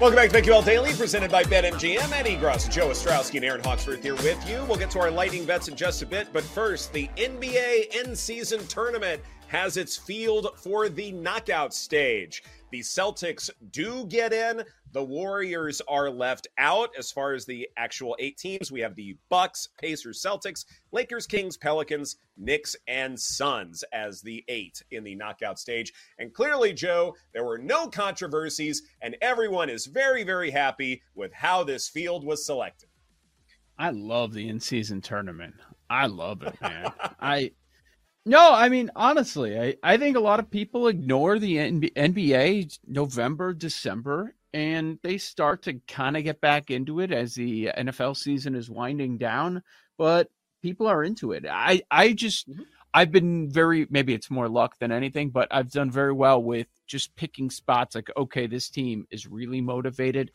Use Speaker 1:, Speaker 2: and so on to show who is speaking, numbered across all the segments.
Speaker 1: Welcome back to BetQL Daily, presented by BetMGM. Ed Egros, Joe Ostrowski, and Erin Hawksworth here with you. We'll get to our lightning bets in just a bit, but first, the NBA in-season tournament has its field for the knockout stage. The Celtics do get in. The Warriors are left out as far as the actual eight teams. We have the Bucks, Pacers, Celtics, Lakers, Kings, Pelicans, Knicks, and Suns as the eight in the knockout stage. And clearly, Joe, there were no controversies, and everyone is very, very happy with how this field was selected.
Speaker 2: I love the in-season tournament. I love it, man. I no, I mean honestly, I, I think a lot of people ignore the NBA November, December, and they start to kind of get back into it as the NFL season is winding down. But people are into it. I I just mm-hmm. I've been very maybe it's more luck than anything, but I've done very well with just picking spots like okay, this team is really motivated.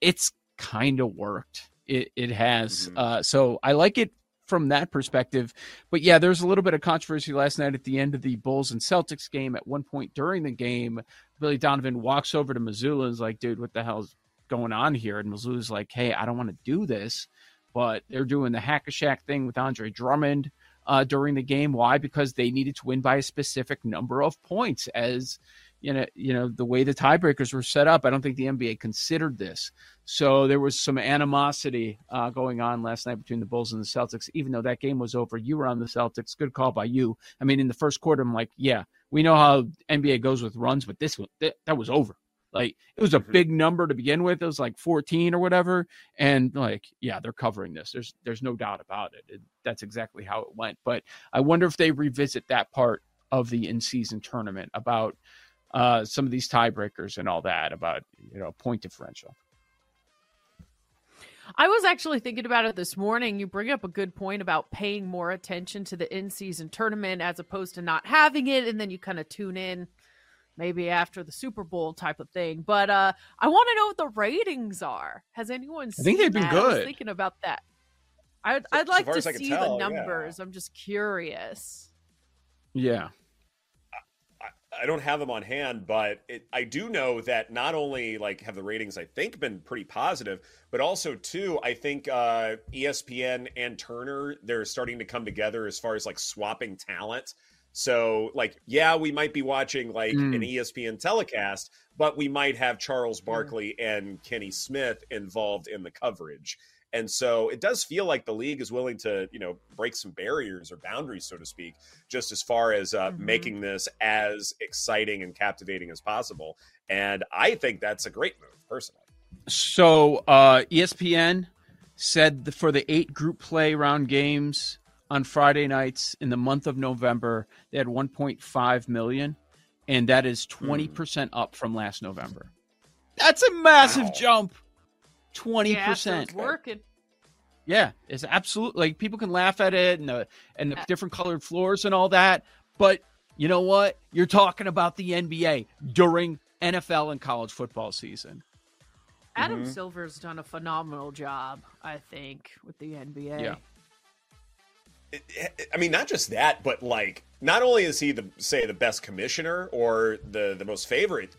Speaker 2: It's kind of worked. It it has. Mm-hmm. Uh, so I like it from that perspective. But yeah, there's a little bit of controversy last night at the end of the Bulls and Celtics game. At one point during the game, Billy Donovan walks over to Mazzulla and is like, dude, what the hell's going on here? And Mazzulla's like, hey, I don't want to do this. But they're doing the hack a Shaq thing with Andre Drummond uh, during the game. Why? Because they needed to win by a specific number of points as you know, you know, the way the tiebreakers were set up, I don't think the NBA considered this. So there was some animosity uh, going on last night between the Bulls and the Celtics. Even though that game was over, you were on the Celtics. Good call by you. I mean, in the first quarter, I'm like, yeah, we know how NBA goes with runs, but this one that, that was over. Like it was a mm-hmm. big number to begin with. It was like 14 or whatever, and like, yeah, they're covering this. There's there's no doubt about it. it that's exactly how it went. But I wonder if they revisit that part of the in-season tournament about uh, some of these tiebreakers and all that about you know point differential.
Speaker 3: I was actually thinking about it this morning. You bring up a good point about paying more attention to the in season tournament as opposed to not having it, and then you kind of tune in maybe after the Super Bowl type of thing. But uh, I want to know what the ratings are. Has anyone? I
Speaker 2: think they've been
Speaker 3: that?
Speaker 2: good.
Speaker 3: thinking about that. I'd, I'd like to see tell, the numbers. Yeah. I'm just curious.
Speaker 2: Yeah.
Speaker 1: I don't have them on hand, but it, I do know that not only like have the ratings I think been pretty positive, but also too I think uh, ESPN and Turner they're starting to come together as far as like swapping talent. So like yeah, we might be watching like mm. an ESPN telecast, but we might have Charles Barkley mm. and Kenny Smith involved in the coverage. And so it does feel like the league is willing to, you know, break some barriers or boundaries, so to speak, just as far as uh, mm-hmm. making this as exciting and captivating as possible. And I think that's a great move, personally.
Speaker 2: So uh, ESPN said for the eight group play round games on Friday nights in the month of November, they had 1.5 million, and that is 20% mm. up from last November. That's a massive wow. jump. Twenty yeah, percent
Speaker 3: working.
Speaker 2: Yeah, it's absolutely like people can laugh at it and the and the different colored floors and all that, but you know what? You're talking about the NBA during NFL and college football season.
Speaker 3: Adam mm-hmm. Silver's done a phenomenal job, I think, with the NBA.
Speaker 2: Yeah.
Speaker 1: I mean, not just that, but like, not only is he the say the best commissioner or the the most favorite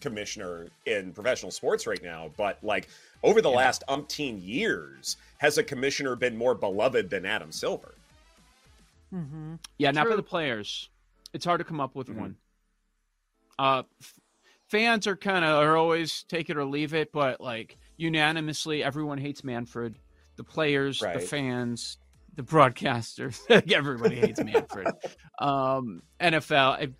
Speaker 1: commissioner in professional sports right now, but like over the yeah. last umpteen years, has a commissioner been more beloved than Adam Silver?
Speaker 2: Mm-hmm. Yeah, True. not for the players. It's hard to come up with mm-hmm. one. Uh, f- fans are kind of are always take it or leave it, but like unanimously, everyone hates Manfred. The players,
Speaker 1: Right.
Speaker 2: the fans, the broadcasters, everybody hates Manfred. um, NFL,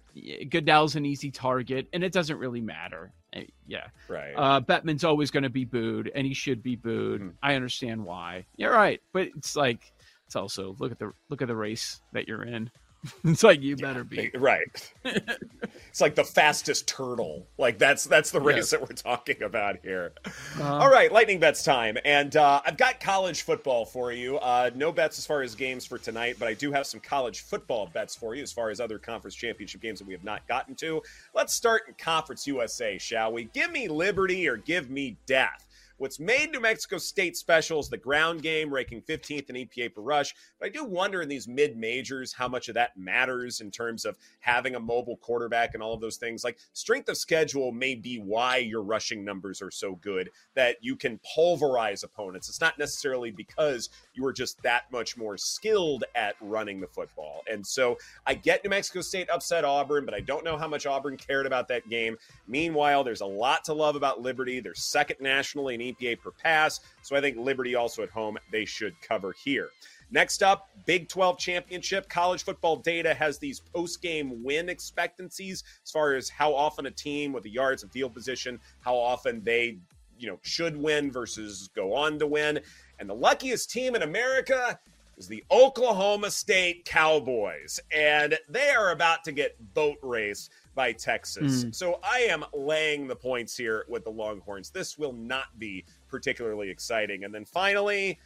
Speaker 2: Goodell's an easy target, and it doesn't really matter. Uh, Yeah,
Speaker 1: Right.
Speaker 2: uh, Bettman's always going to be booed, and he should be booed.
Speaker 1: Mhm.
Speaker 2: I understand why. You're right, but it's like it's also look at the look at the race that you're in. it's like you better be.
Speaker 1: Right. it's like the fastest turtle. Like that's that's the race
Speaker 2: Yes.
Speaker 1: that we're talking about here.
Speaker 2: Uh,
Speaker 1: All right, lightning bets time, and uh, I've got college football for you. Uh, no bets as far as games for tonight, but I do have some college football bets for you as far as other conference championship games that we have not gotten to. Let's start in Conference USA, shall we? Give me liberty or give me death. What's made New Mexico State special is the ground game, ranking 15th in EPA per rush. But I do wonder in these mid majors how much of that matters in terms of having a mobile quarterback and all of those things. Like strength of schedule may be why your rushing numbers are so good that you can pulverize opponents. It's not necessarily because you are just that much more skilled at running the football. And so I get New Mexico State upset Auburn, but I don't know how much Auburn cared about that game. Meanwhile, there's a lot to love about Liberty. They're second nationally in EPA per pass. So I think Liberty also at home, they should cover here. Next up, Big 12 championship. College football data has these post game win expectancies as far as how often a team with the yards and field position, how often they, you know, should win versus go on to win. And the luckiest team in America is the Oklahoma State Cowboys. And they are about to get boat raced by Texas. Hmm. So I am laying the points here with the Longhorns. This will not be particularly exciting. And then finally,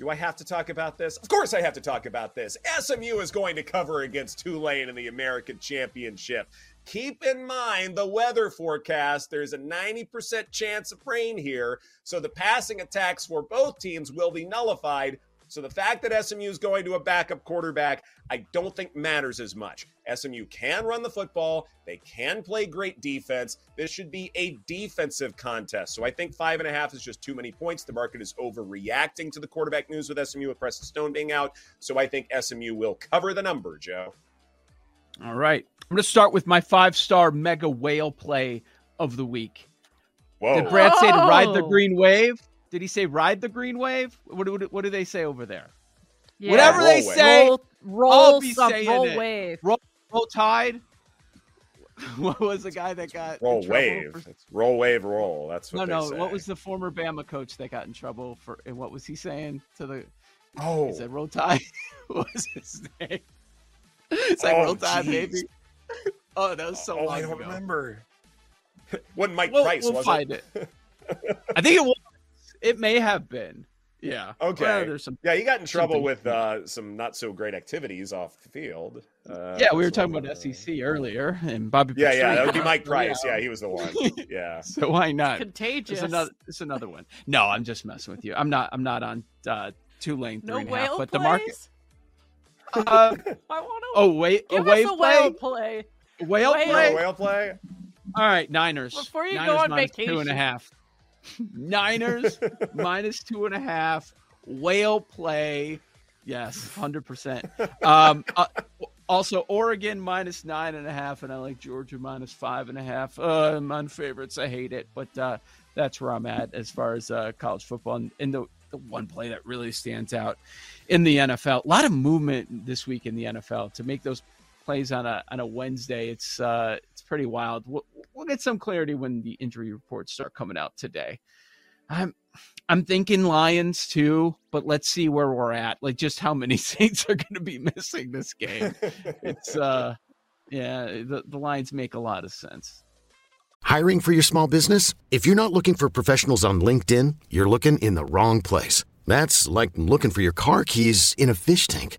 Speaker 1: do I have to talk about this? Of course, I have to talk about this. SMU is going to cover against Tulane in the American Championship. Keep in mind the weather forecast. There's a 90% chance of rain here. So the passing attacks for both teams will be nullified. So the fact that SMU is going to a backup quarterback, I don't think matters as much. SMU can run the football, they can play great defense. This should be a defensive contest. So I think five and a half is just too many points. The market is overreacting to the quarterback news with SMU with Preston Stone being out. So I think SMU will cover the number, Joe.
Speaker 2: All right, I'm going to start with my five star mega whale play of the week.
Speaker 1: Whoa.
Speaker 2: Did Brad say to ride the
Speaker 3: oh.
Speaker 2: green wave? Did he say ride the green wave? What do, what do they say over there?
Speaker 3: Yeah.
Speaker 2: Whatever
Speaker 1: roll
Speaker 2: they
Speaker 1: wave.
Speaker 2: say,
Speaker 3: roll, roll
Speaker 2: I'll be
Speaker 3: some
Speaker 2: saying
Speaker 3: roll
Speaker 2: it.
Speaker 3: wave.
Speaker 2: roll, roll tide. what was the guy that got
Speaker 1: Roll
Speaker 2: trouble
Speaker 1: wave.
Speaker 2: for-
Speaker 1: It's roll wave roll. That's
Speaker 2: no,
Speaker 1: what
Speaker 2: no.
Speaker 1: they say.
Speaker 2: What was the former Bama coach that got in trouble for? And what was he saying to the?
Speaker 1: Oh,
Speaker 2: He said roll tide. what was his name? It's like
Speaker 1: Oh,
Speaker 2: roll tide,
Speaker 1: jeez.
Speaker 2: baby. Oh, that was so
Speaker 1: oh,
Speaker 2: long
Speaker 1: I don't
Speaker 2: ago.
Speaker 1: remember. Wasn't Mike
Speaker 2: We'll,
Speaker 1: Price,
Speaker 2: we'll
Speaker 1: was
Speaker 2: find
Speaker 1: it?
Speaker 2: it. I think it was. It may have been. Yeah.
Speaker 1: Okay.
Speaker 2: Well, there's some.
Speaker 1: Yeah, you got in trouble with uh, some not so great activities off the field. Uh,
Speaker 2: Yeah, we were talking about
Speaker 1: uh,
Speaker 2: SEC earlier, and Bobby.
Speaker 1: Yeah, yeah, that would be Mike Price.
Speaker 2: yeah.
Speaker 1: Yeah, he was the one. Yeah.
Speaker 2: So why not?
Speaker 3: Contagious.
Speaker 2: It's another. It's another one. No, I'm just messing with you. I'm not. I'm not on uh, Tulane three
Speaker 3: no
Speaker 2: and a half,
Speaker 3: whale
Speaker 2: but
Speaker 3: plays?
Speaker 2: the market. Uh,
Speaker 3: I want to.
Speaker 2: oh wait, a
Speaker 3: give
Speaker 2: wave
Speaker 3: us a
Speaker 2: play.
Speaker 3: whale play.
Speaker 2: Whale
Speaker 3: whale.
Speaker 2: play.
Speaker 1: Whale play?
Speaker 2: All right, Niners.
Speaker 3: Before you go on
Speaker 2: minus two and a
Speaker 3: vacation.
Speaker 2: half. Niners minus two and a half. Whale play. Yes, hundred percent. Um, uh, also, Oregon minus nine and a half, and I like Georgia minus five and a half. Uh, I'm on favorites. I hate it, but uh, that's where I'm at as far as uh, college football. And, and the the one play that really stands out in the NFL. A lot of movement this week in the NFL to make those plays on a on a Wednesday. It's uh, it's pretty wild. We'll, we'll get some clarity when the injury reports start coming out today. I'm I'm thinking Lions too, but let's see where we're at. Like just how many Saints are going to be missing this game. It's uh, yeah, the the Lions make a lot of sense.
Speaker 4: Hiring for your small business? If you're not looking for professionals on LinkedIn, you're looking in the wrong place. That's like looking for your car keys in a fish tank.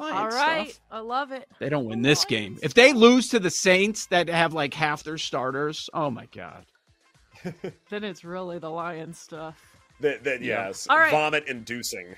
Speaker 3: Lions All right.
Speaker 2: stuff.
Speaker 3: I love it.
Speaker 2: They don't win this game. If they lose to the Saints that have like half their starters, oh my god.
Speaker 3: Then it's really the Lions stuff.
Speaker 1: That, that
Speaker 2: Yeah.
Speaker 1: yes,
Speaker 3: All right.
Speaker 1: vomit inducing.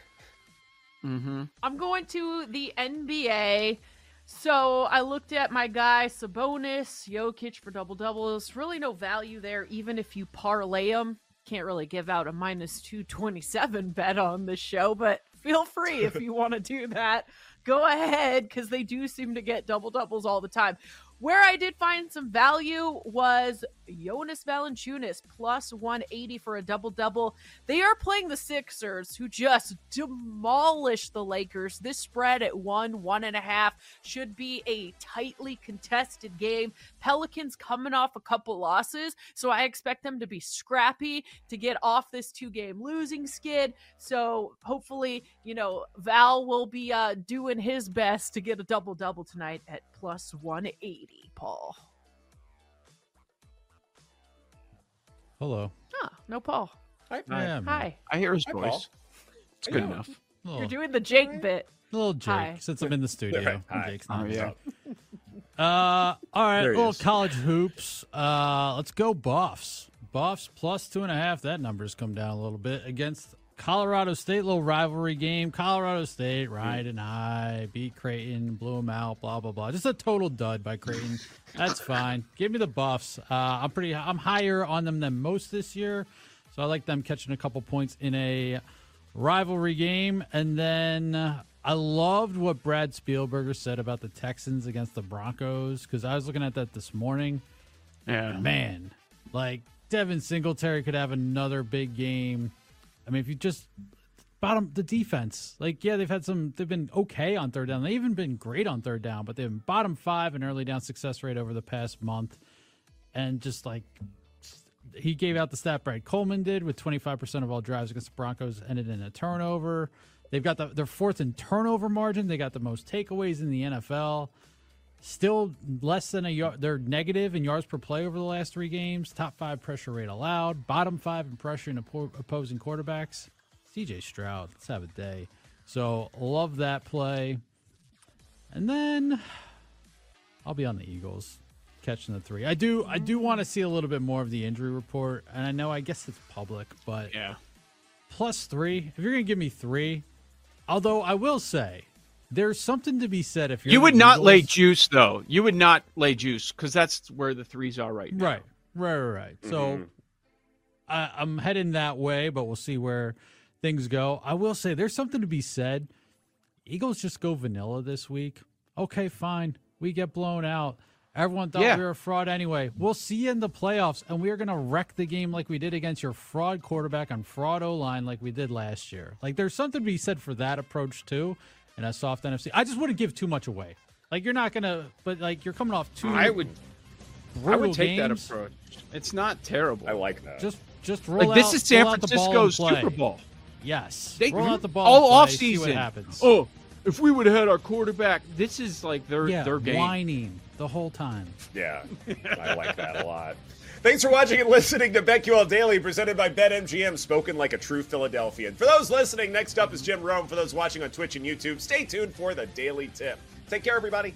Speaker 2: Mm-hmm.
Speaker 3: I'm going to the NBA. So I looked at my guy Sabonis, Jokic for double doubles. Really no value there, even if you parlay them. Can't really give out a minus 227 bet on this show, but feel free if you want to do that. Go ahead, because they do seem to get double doubles all the time. Where I did find some value was Jonas Valanciunas plus 180 for a double double. They are playing the Sixers, who just demolished the Lakers. This spread at one, one and a half should be a tightly contested game. Pelicans coming off a couple losses, so I expect them to be scrappy to get off this two game losing skid. So hopefully, you know, Val will be uh, doing his best to get a double double tonight at plus 180, Paul.
Speaker 5: Hello.
Speaker 3: Huh, no Paul.
Speaker 1: Hi.
Speaker 5: Yeah, man.
Speaker 3: Hi.
Speaker 2: I hear his
Speaker 1: Hi,
Speaker 2: voice.
Speaker 1: Paul.
Speaker 2: It's good enough.
Speaker 5: Little,
Speaker 3: You're doing the Jake bit.
Speaker 5: little Jake,
Speaker 3: Hi.
Speaker 5: since I'm in the studio.
Speaker 1: Hi.
Speaker 5: Jake's
Speaker 2: Oh yeah.
Speaker 5: Uh, all right, little
Speaker 1: is.
Speaker 5: college hoops. Uh, let's go Buffs. Buffs plus two and a half. That number's come down a little bit against Colorado State. Little rivalry game. Colorado State riding high, beat Creighton, blew them out. Blah blah blah. Just a total dud by Creighton. That's fine. Give me the Buffs. Uh, I'm pretty. I'm higher on them than most this year, so I like them catching a couple points in a rivalry game. And then uh, I loved what Brad Spielberger said about the Texans against the Broncos because I was looking at that this morning.
Speaker 2: Yeah.
Speaker 5: Man, like Devin Singletary could have another big game. I mean, if you just bottom the defense, like yeah, they've had some. They've been okay on third down. They've even been great on third down, but they've been bottom five in early down success rate over the past month, and just like he gave out the stat Brad Coleman did with 25% of all drives against the Broncos ended in a turnover. They've got the, their fourth in turnover margin. They got the most takeaways in the NFL. Still less than a yard. They're negative in yards per play over the last three games. Top five pressure rate allowed. Bottom five in pressure in opposing quarterbacks. CJ Stroud, let's have a day. So love that play. And then I'll be on the Eagles catching the three. I do I do want to see a little bit more of the injury report. And I know I guess it's public, but
Speaker 2: Yeah.
Speaker 5: plus three. If you're gonna give me three, although I will say there's something to be said if you're
Speaker 2: You would
Speaker 5: the
Speaker 2: not lay juice though. You would not lay juice because that's where the threes are right now.
Speaker 5: Right, right, right. right. So mm-hmm. I, I'm heading that way, but we'll see where things go. I will say there's something to be said. Eagles just go vanilla this week. Okay, fine. We get blown out. Everyone thought
Speaker 2: Yeah.
Speaker 5: we were a fraud anyway. We'll see you in the playoffs, and we are going to wreck the game like we did against your fraud quarterback on fraud O line like we did last year. Like, there's something to be said for that approach, too, in a soft NFC. I just wouldn't give too much away. Like, you're not going to, but like, you're coming off two.
Speaker 2: I would. I would take that approach. It's not terrible.
Speaker 1: I like that.
Speaker 5: Just just roll
Speaker 2: like this
Speaker 5: out-
Speaker 2: is San
Speaker 5: the ball
Speaker 2: Francisco's
Speaker 5: play.
Speaker 2: Super Bowl.
Speaker 5: Yes.
Speaker 2: They
Speaker 5: roll out the ball
Speaker 2: all off
Speaker 5: play,
Speaker 2: season.
Speaker 5: happens.
Speaker 2: Oh, if we would have had our quarterback, this is like their
Speaker 5: yeah,
Speaker 2: their game.
Speaker 5: whining the whole time.
Speaker 1: Yeah, I like that a lot. Thanks for watching and listening to BetQL Daily, presented by BetMGM, spoken like a true Philadelphian. For those listening, next up is Jim Rome. For those watching on Twitch and YouTube, stay tuned for the Daily Tip. Take care, everybody.